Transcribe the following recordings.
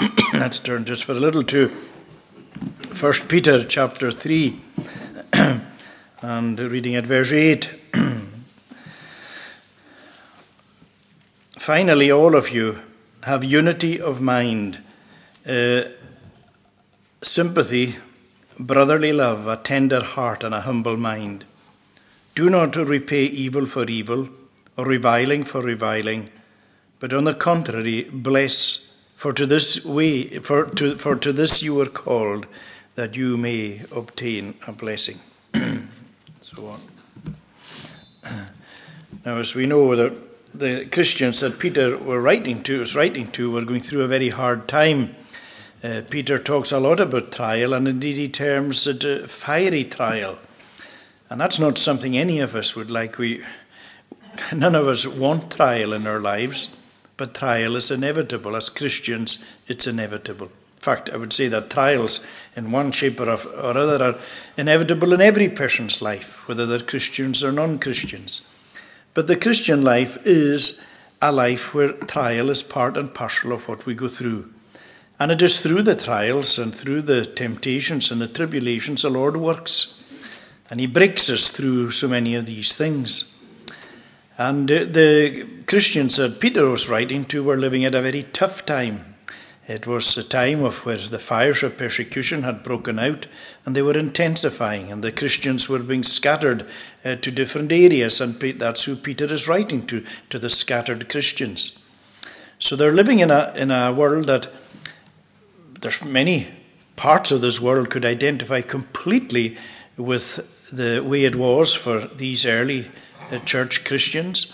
Let's turn just for a little to First Peter chapter 3 and reading at verse 8. Finally, all of you have unity of mind, uh, sympathy, brotherly love, a tender heart, and a humble mind. Do not repay evil for evil or reviling for reviling, but on the contrary, bless, for to this way, for to, for to this you were called, that you may obtain a blessing. so on. Now, as we know that the Christians that Peter were writing to, was writing to, were going through a very hard time. Uh, Peter talks a lot about trial, and indeed he terms it a fiery trial. And that's not something any of us would like. We, none of us want trial in our lives, but trial is inevitable. As Christians, it's inevitable. In fact, I would say that trials, in one shape or, or other, are inevitable in every person's life, whether they're Christians or non Christians. But the Christian life is a life where trial is part and parcel of what we go through. And it is through the trials and through the temptations and the tribulations the Lord works. And He breaks us through so many of these things. And the Christians that Peter was writing to were living at a very tough time. It was a time of where the fires of persecution had broken out and they were intensifying, and the Christians were being scattered uh, to different areas, and that's who Peter is writing to, to the scattered Christians. So they're living in a, in a world that there's many parts of this world could identify completely with the way it was for these early church Christians.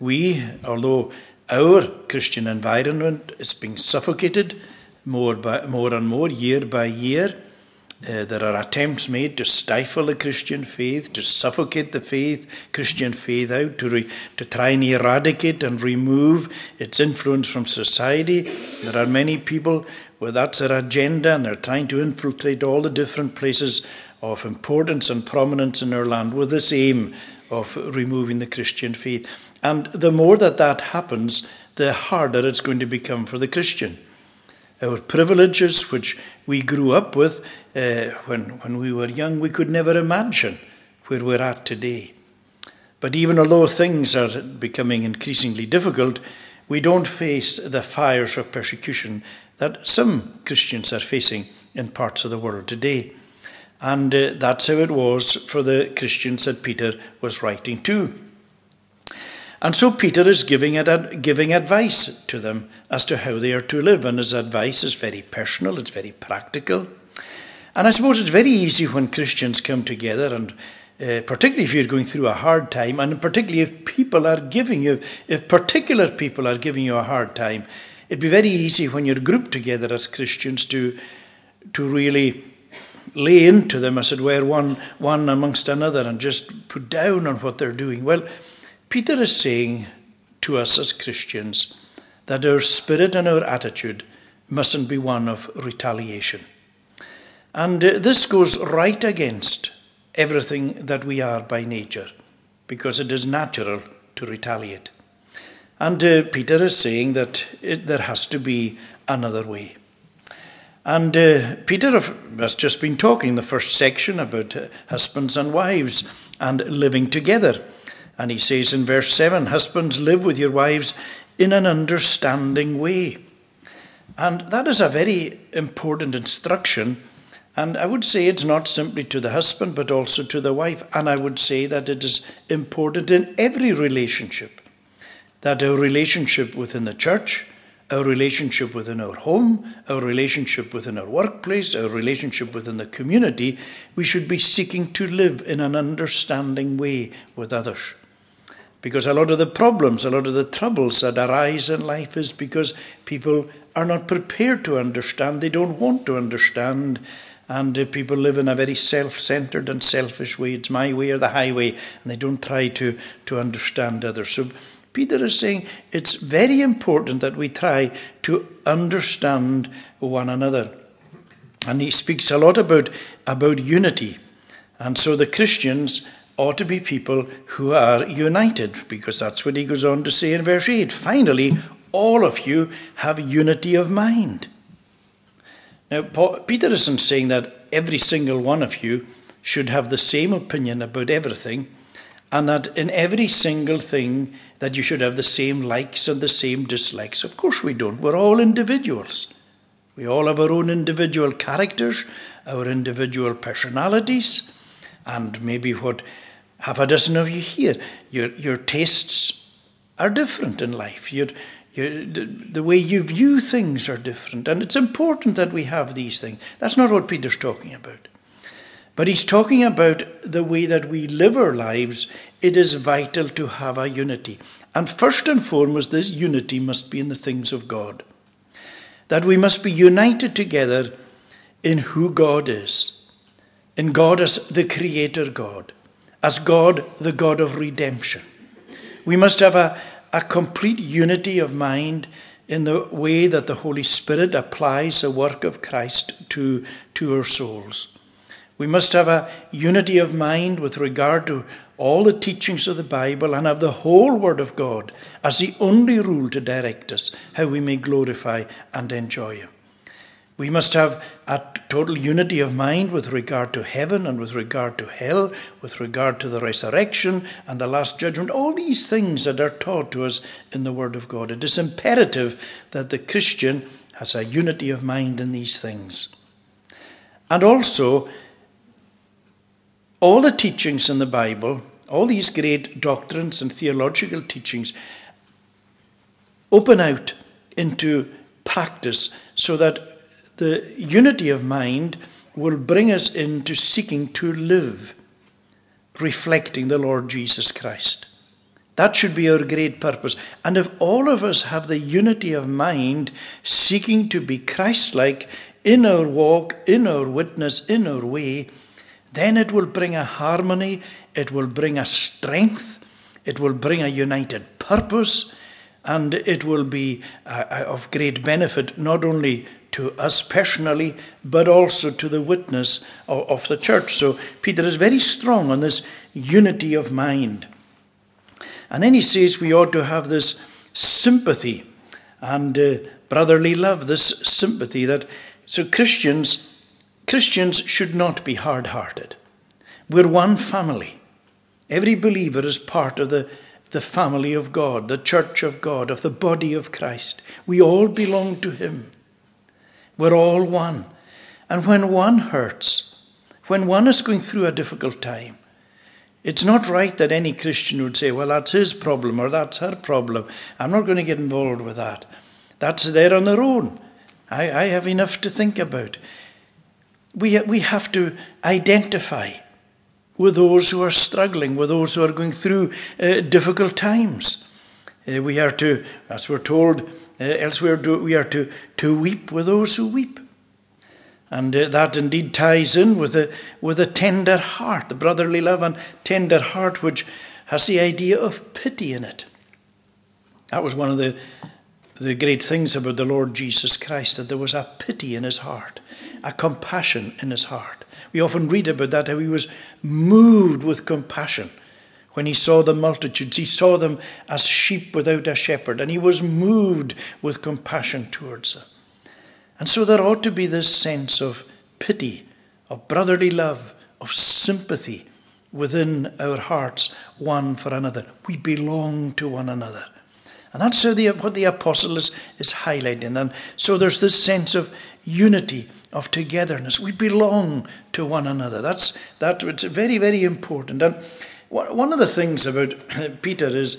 We, although our Christian environment is being suffocated more, by, more and more, year by year. Uh, there are attempts made to stifle the Christian faith, to suffocate the faith, Christian faith out, to, re, to try and eradicate and remove its influence from society. There are many people where that's their agenda, and they're trying to infiltrate all the different places of importance and prominence in our land with this aim of removing the Christian faith. And the more that that happens, the harder it's going to become for the Christian. Our privileges, which we grew up with uh, when, when we were young, we could never imagine where we're at today. But even although things are becoming increasingly difficult, we don't face the fires of persecution that some Christians are facing in parts of the world today. And uh, that's how it was for the Christians that Peter was writing to. And so Peter is giving, giving advice to them as to how they are to live, and his advice is very personal, it's very practical. And I suppose it's very easy when Christians come together, and uh, particularly if you're going through a hard time, and particularly if people are giving you, if particular people are giving you a hard time, it'd be very easy when you're grouped together as Christians to, to really lay into them, as it were, one, one amongst another and just put down on what they're doing. Well, Peter is saying to us as Christians that our spirit and our attitude mustn't be one of retaliation. And uh, this goes right against everything that we are by nature, because it is natural to retaliate. And uh, Peter is saying that it, there has to be another way. And uh, Peter has just been talking in the first section about uh, husbands and wives and living together. And he says in verse 7 Husbands, live with your wives in an understanding way. And that is a very important instruction. And I would say it's not simply to the husband, but also to the wife. And I would say that it is important in every relationship. That our relationship within the church, our relationship within our home, our relationship within our workplace, our relationship within the community, we should be seeking to live in an understanding way with others. Because a lot of the problems, a lot of the troubles that arise in life is because people are not prepared to understand, they don't want to understand, and uh, people live in a very self centered and selfish way. It's my way or the highway, and they don't try to, to understand others. So Peter is saying it's very important that we try to understand one another. And he speaks a lot about, about unity. And so the Christians ought to be people who are united, because that's what he goes on to say in verse 8. Finally, all of you have unity of mind. Now, Paul, Peter isn't saying that every single one of you should have the same opinion about everything, and that in every single thing that you should have the same likes and the same dislikes. Of course, we don't. We're all individuals. We all have our own individual characters, our individual personalities, and maybe what half a dozen of you here, your, your tastes are different in life. Your, your, the, the way you view things are different. And it's important that we have these things. That's not what Peter's talking about. But he's talking about the way that we live our lives. It is vital to have a unity. And first and foremost, this unity must be in the things of God. That we must be united together in who God is, in God as the Creator God, as God, the God of redemption. We must have a, a complete unity of mind in the way that the Holy Spirit applies the work of Christ to, to our souls. We must have a unity of mind with regard to all the teachings of the Bible and have the whole Word of God as the only rule to direct us how we may glorify and enjoy Him. We must have a total unity of mind with regard to heaven and with regard to hell, with regard to the resurrection and the last judgment. All these things that are taught to us in the Word of God. It is imperative that the Christian has a unity of mind in these things. And also, all the teachings in the Bible, all these great doctrines and theological teachings, open out into practice so that the unity of mind will bring us into seeking to live, reflecting the Lord Jesus Christ. That should be our great purpose. And if all of us have the unity of mind, seeking to be Christ like in our walk, in our witness, in our way, then it will bring a harmony, it will bring a strength, it will bring a united purpose, and it will be uh, uh of great benefit not only to us personally, but also to the witness of, of the church. So Peter is very strong on this unity of mind. And then he says we ought to have this sympathy and uh, brotherly love, this sympathy that so Christians Christians should not be hard-hearted. We're one family. Every believer is part of the, the family of God, the church of God, of the body of Christ. We all belong to Him. We're all one. And when one hurts, when one is going through a difficult time, it's not right that any Christian would say, well, that's his problem or that's her problem. I'm not going to get involved with that. That's there on their own. I, I have enough to think about. We, we have to identify with those who are struggling, with those who are going through uh, difficult times. Uh, we are to, as we're told uh, elsewhere, we are to, to weep with those who weep. And uh, that indeed ties in with a, with a tender heart, the brotherly love and tender heart, which has the idea of pity in it. That was one of the, the great things about the Lord Jesus Christ, that there was a pity in his heart, a compassion in his heart. We often read about that, how he was moved with compassion when he saw the multitudes. He saw them as sheep without a shepherd, and he was moved with compassion towards them. And so there ought to be this sense of pity, of brotherly love, of sympathy within our hearts, one for another. We belong to one another. And that's the, what the apostle is, is highlighting. And so there's this sense of unity, of togetherness. We belong to one another. That's that. It's very, very important. And one of the things about Peter is,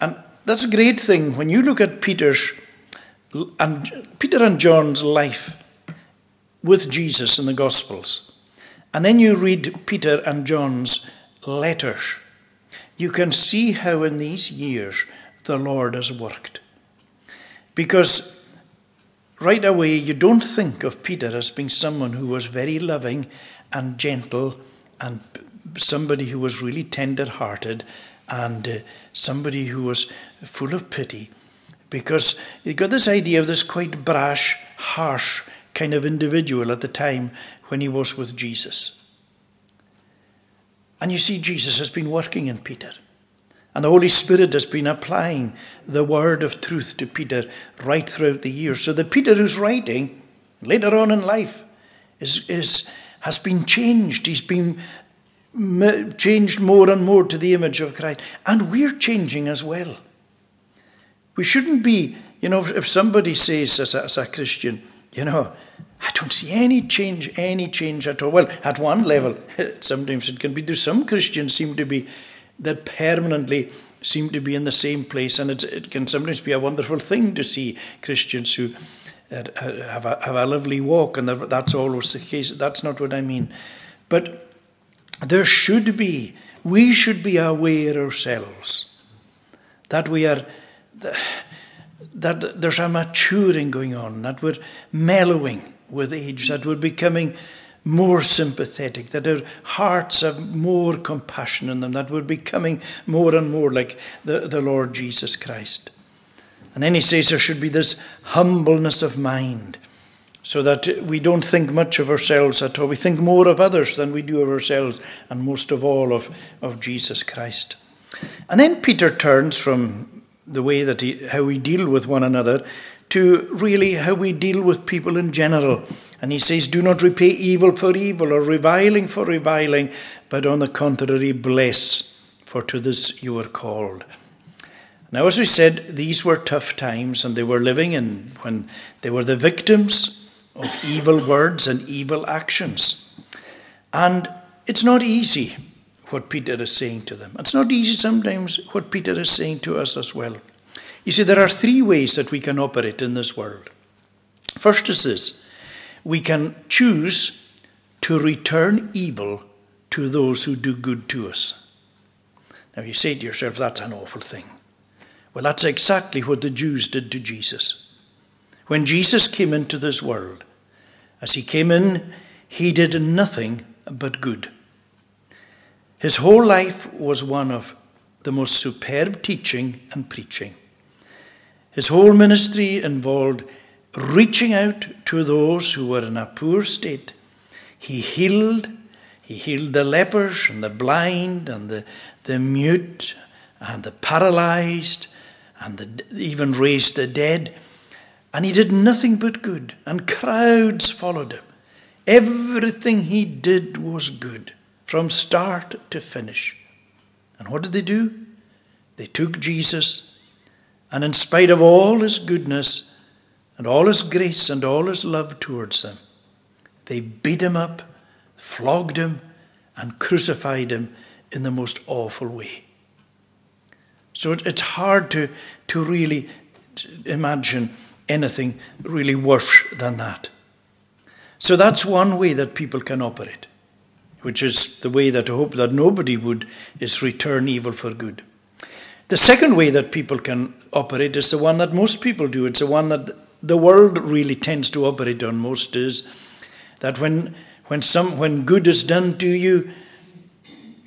and that's a great thing when you look at Peter's and Peter and John's life with Jesus in the Gospels, and then you read Peter and John's letters, you can see how in these years the Lord has worked. Because right away you don't think of Peter as being someone who was very loving and gentle and somebody who was really tender hearted and uh, somebody who was full of pity. Because you got this idea of this quite brash, harsh kind of individual at the time when he was with Jesus. And you see, Jesus has been working in Peter. And the Holy Spirit has been applying the word of truth to Peter right throughout the years. So that Peter, who's writing, later on in life, is, is, has been changed. He's been changed more and more to the image of Christ. And we're changing as well. We shouldn't be, you know, if somebody says as a, as a Christian, you know, I don't see any change, any change at all. Well, at one level, sometimes it can be. Do some Christians seem to be that permanently seem to be in the same place, and it can sometimes be a wonderful thing to see Christians who uh, have a, have a lovely walk, and that's always the case. That's not what I mean, but there should be, we should be aware ourselves that we are, that there's a maturing going on, that we're mellowing with age, that we're becoming more sympathetic, that our hearts have more compassion in them, that we're becoming more and more like the, the Lord Jesus Christ. And then he says there should be this humbleness of mind so that we don't think much of ourselves at all. We think more of others than we do of ourselves, and most of all of, of Jesus Christ. And then Peter turns from the way that he, how we deal with one another to really how we deal with people in general. And he says, Do not repay evil for evil or reviling for reviling, but on the contrary, bless, for to this you are called. Now, as we said, these were tough times, and they were living in when they were the victims of evil words and evil actions. And it's not easy what Peter is saying to them. It's not easy sometimes what Peter is saying to us as well. You see, there are three ways that we can operate in this world. First is this we can choose to return evil to those who do good to us. Now you say to yourself, that's an awful thing. Well, that's exactly what the Jews did to Jesus. When Jesus came into this world, as he came in, he did nothing but good. His whole life was one of the most superb teaching and preaching. His whole ministry involved reaching out to those who were in a poor state. He healed, he healed the lepers and the blind and the, the mute and the paralyzed and the, even raised the dead. And he did nothing but good, and crowds followed him. Everything he did was good, from start to finish. And what did they do? They took Jesus, and in spite of all his goodness, and all his grace, and all his love towards them, they beat him up, flogged him, and crucified him in the most awful way. So it's hard to, to really imagine anything really worse than that. So that's one way that people can operate, which is the way that I hope that nobody would, is return evil for good. The second way that people can operate is the one that most people do. It's the one that the world really tends to operate on most is that when when some when good is done to you,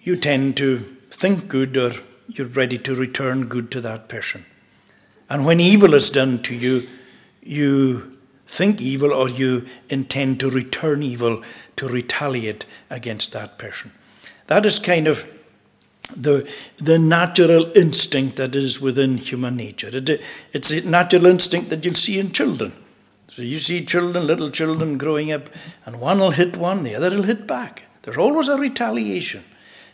you tend to think good or you're ready to return good to that person. And when evil is done to you, you think evil or you intend to return evil to retaliate against that person. That is kind of the, the natural instinct that is within human nature. It, it's a natural instinct that you'll see in children. So you see children, little children growing up, and one will hit one, the other will hit back. There's always a retaliation.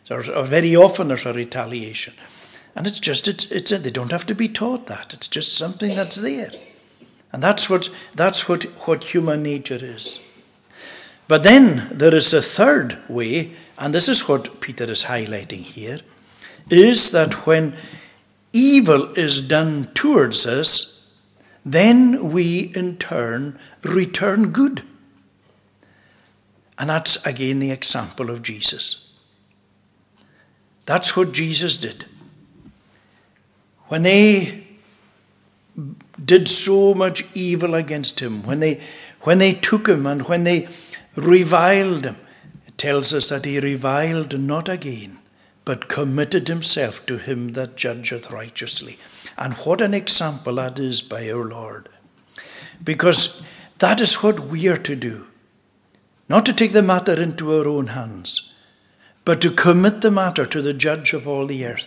There's, very often there's a retaliation. And it's just, it's, it's they don't have to be taught that. It's just something that's there. And that's what, that's what, what human nature is. But then there is a third way, and this is what Peter is highlighting here, is that when evil is done towards us, then we in turn return good. And that's again the example of Jesus. That's what Jesus did. When they did so much evil against him, when they, when they took him and when they reviled him, it tells us that he reviled not again, but committed himself to him that judgeth righteously. And what an example that is by our Lord. Because that is what we are to do. Not to take the matter into our own hands, but to commit the matter to the judge of all the earth.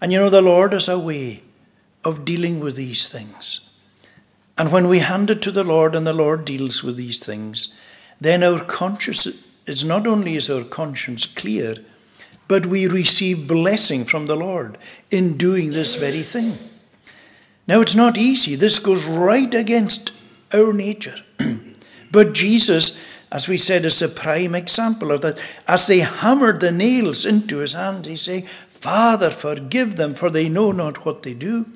And you know, the Lord has a way of dealing with these things. And when we hand it to the Lord and the Lord deals with these things, then our conscience is not only is our conscience clear, but we receive blessing from the Lord in doing this very thing. Now, it's not easy. This goes right against our nature. but Jesus, as we said, is a prime example of that. As they hammered the nails into his hands, he said, Father, forgive them, for they know not what they do.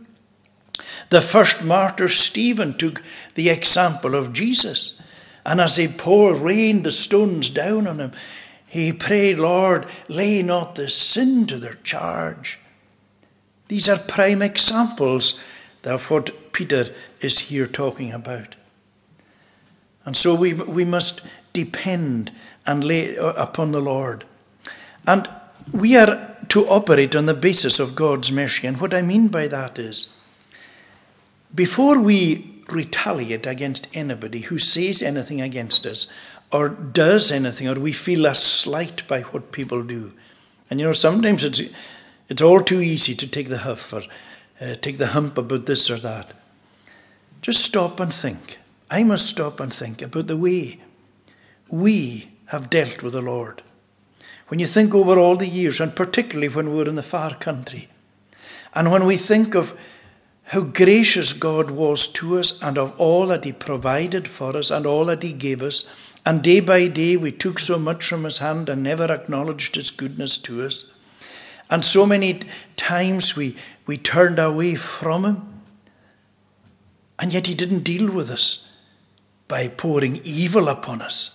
The first martyr, Stephen, took the example of Jesus. And as they poured, rained the stones down on him, he prayed, Lord, lay not this sin to their charge. These are prime examples of what Peter is here talking about. And so we, we must depend and lay uh, upon the Lord. And we are to operate on the basis of God's mercy. And what I mean by that is, before we retaliate against anybody who says anything against us, or does anything, or we feel a slight by what people do, and you know, sometimes it's, it's all too easy to take the huff or uh, take the hump about this or that. Just stop and think. I must stop and think about the way we have dealt with the Lord. When you think over all the years, and particularly when we were in the far country, and when we think of how gracious God was to us and of all that He provided for us and all that He gave us, and day by day we took so much from His hand and never acknowledged His goodness to us. And so many times we, we turned away from Him, and yet He didn't deal with us by pouring evil upon us.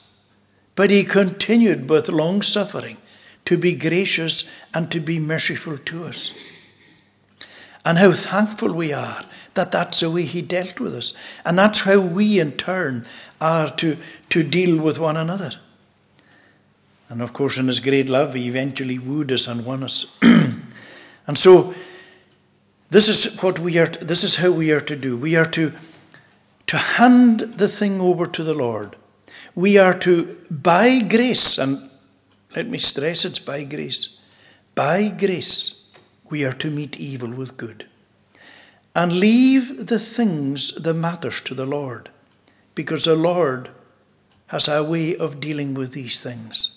But He continued with long suffering to be gracious and to be merciful to us. And how thankful we are that that's the way He dealt with us. And that's how we, in turn, are to, to deal with one another. And of course, in His great love, He eventually wooed us and won us. and so, this is what we are. This is how we are to do. We are to to hand the thing over to the Lord. We are to, by grace, and let me stress it's by grace. By grace, we are to meet evil with good. And leave the things, the matters to the Lord. Because the Lord has a way of dealing with these things.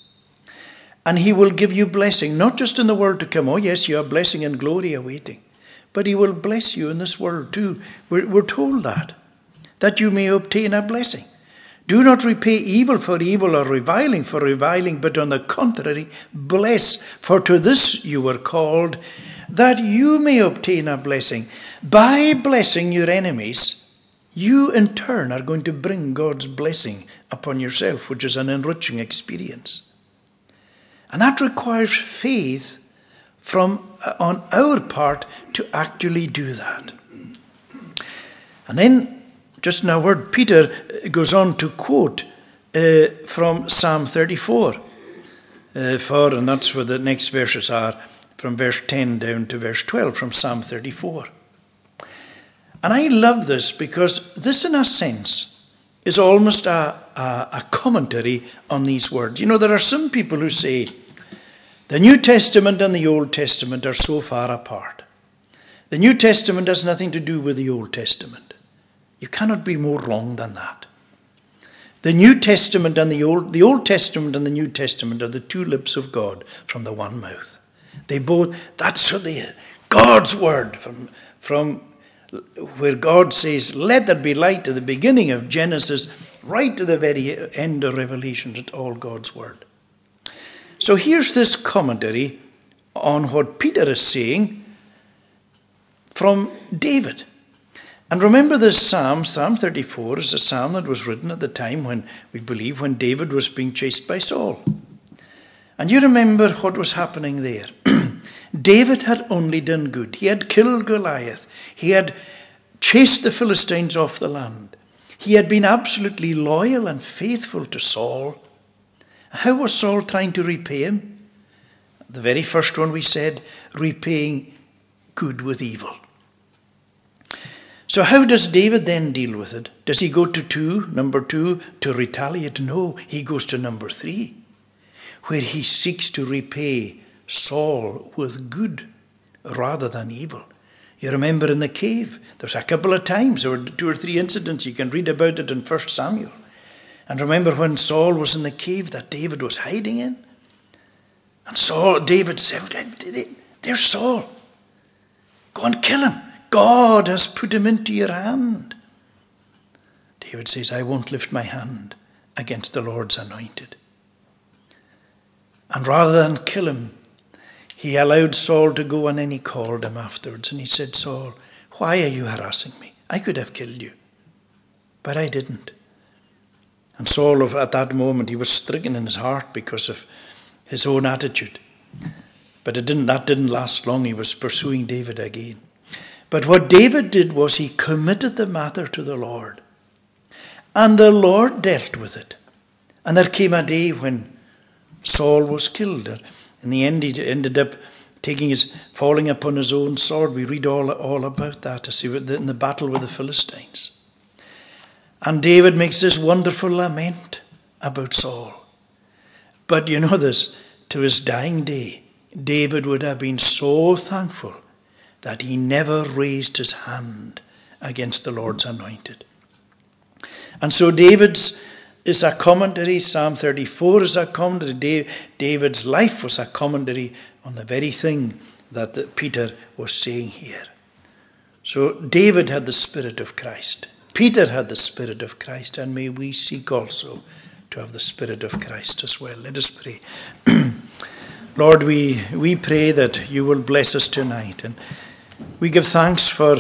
And He will give you blessing, not just in the world to come. Oh, yes, you have blessing and glory awaiting. But He will bless you in this world too. We're, we're told that. That you may obtain a blessing. Do not repay evil for evil or reviling for reviling, but on the contrary, bless, for to this you were called, that you may obtain a blessing. By blessing your enemies, you in turn are going to bring God's blessing upon yourself, which is an enriching experience. And that requires faith from uh, on our part to actually do that. And then just now, word Peter goes on to quote uh, from Psalm 34, uh, for, and that's where the next verses are, from verse 10 down to verse 12 from Psalm 34. And I love this because this, in a sense, is almost a, a, a commentary on these words. You know, there are some people who say the New Testament and the Old Testament are so far apart. The New Testament has nothing to do with the Old Testament. You cannot be more wrong than that. The New Testament and the Old, the Old Testament and the New Testament are the two lips of God from the one mouth. They both, that's what they, God's word from, from where God says, let there be light at the beginning of Genesis, right to the very end of Revelation, it's all God's word. So here's this commentary on what Peter is saying from David. And remember this psalm, Psalm 34, is a psalm that was written at the time when we believe when David was being chased by Saul. And you remember what was happening there. David had only done good. He had killed Goliath. He had chased the Philistines off the land. He had been absolutely loyal and faithful to Saul. How was Saul trying to repay him? The very first one we said, repaying good with evil. So, how does David then deal with it? Does he go to two, number two, to retaliate? No, he goes to number three, where he seeks to repay Saul with good rather than evil. You remember in the cave, there's a couple of times, there were two or three incidents, you can read about it in 1 Samuel. And remember when Saul was in the cave that David was hiding in? And Saul, David said, There's Saul. Go and kill him. God has put him into your hand. David says, I won't lift my hand against the Lord's anointed. And rather than kill him, he allowed Saul to go and then he called him afterwards and he said, Saul, why are you harassing me? I could have killed you, but I didn't. And Saul, at that moment, he was stricken in his heart because of his own attitude. But it didn't, that didn't last long. He was pursuing David again. But what David did was he committed the matter to the Lord. And the Lord dealt with it. And there came a day when Saul was killed. In the end, he ended up taking his, falling upon his own sword. We read all, all about that in the battle with the Philistines. And David makes this wonderful lament about Saul. But you know this, to his dying day, David would have been so thankful that he never raised his hand against the Lord's anointed. And so David's is a commentary, Psalm 34 is a commentary, David's life was a commentary on the very thing that Peter was saying here. So David had the Spirit of Christ. Peter had the Spirit of Christ, and may we seek also to have the Spirit of Christ as well. Let us pray. Lord, we, we pray that you will bless us tonight. And we give thanks for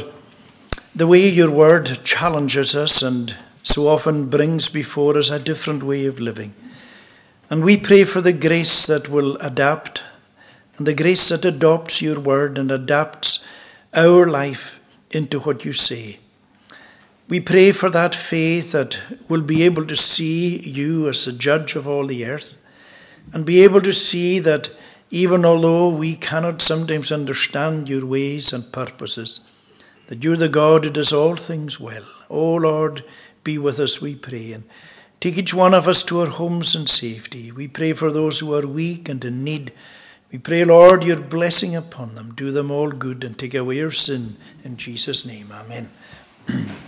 the way your word challenges us and so often brings before us a different way of living. And we pray for the grace that will adapt, and the grace that adopts your word and adapts our life into what you say. We pray for that faith that will be able to see you as the judge of all the earth and be able to see that even although we cannot sometimes understand your ways and purposes, that you're the God who does all things well. O oh Lord, be with us, we pray, and take each one of us to our homes in safety. We pray for those who are weak and in need. We pray, Lord, your blessing upon them. Do them all good and take away your sin. In Jesus' name, amen.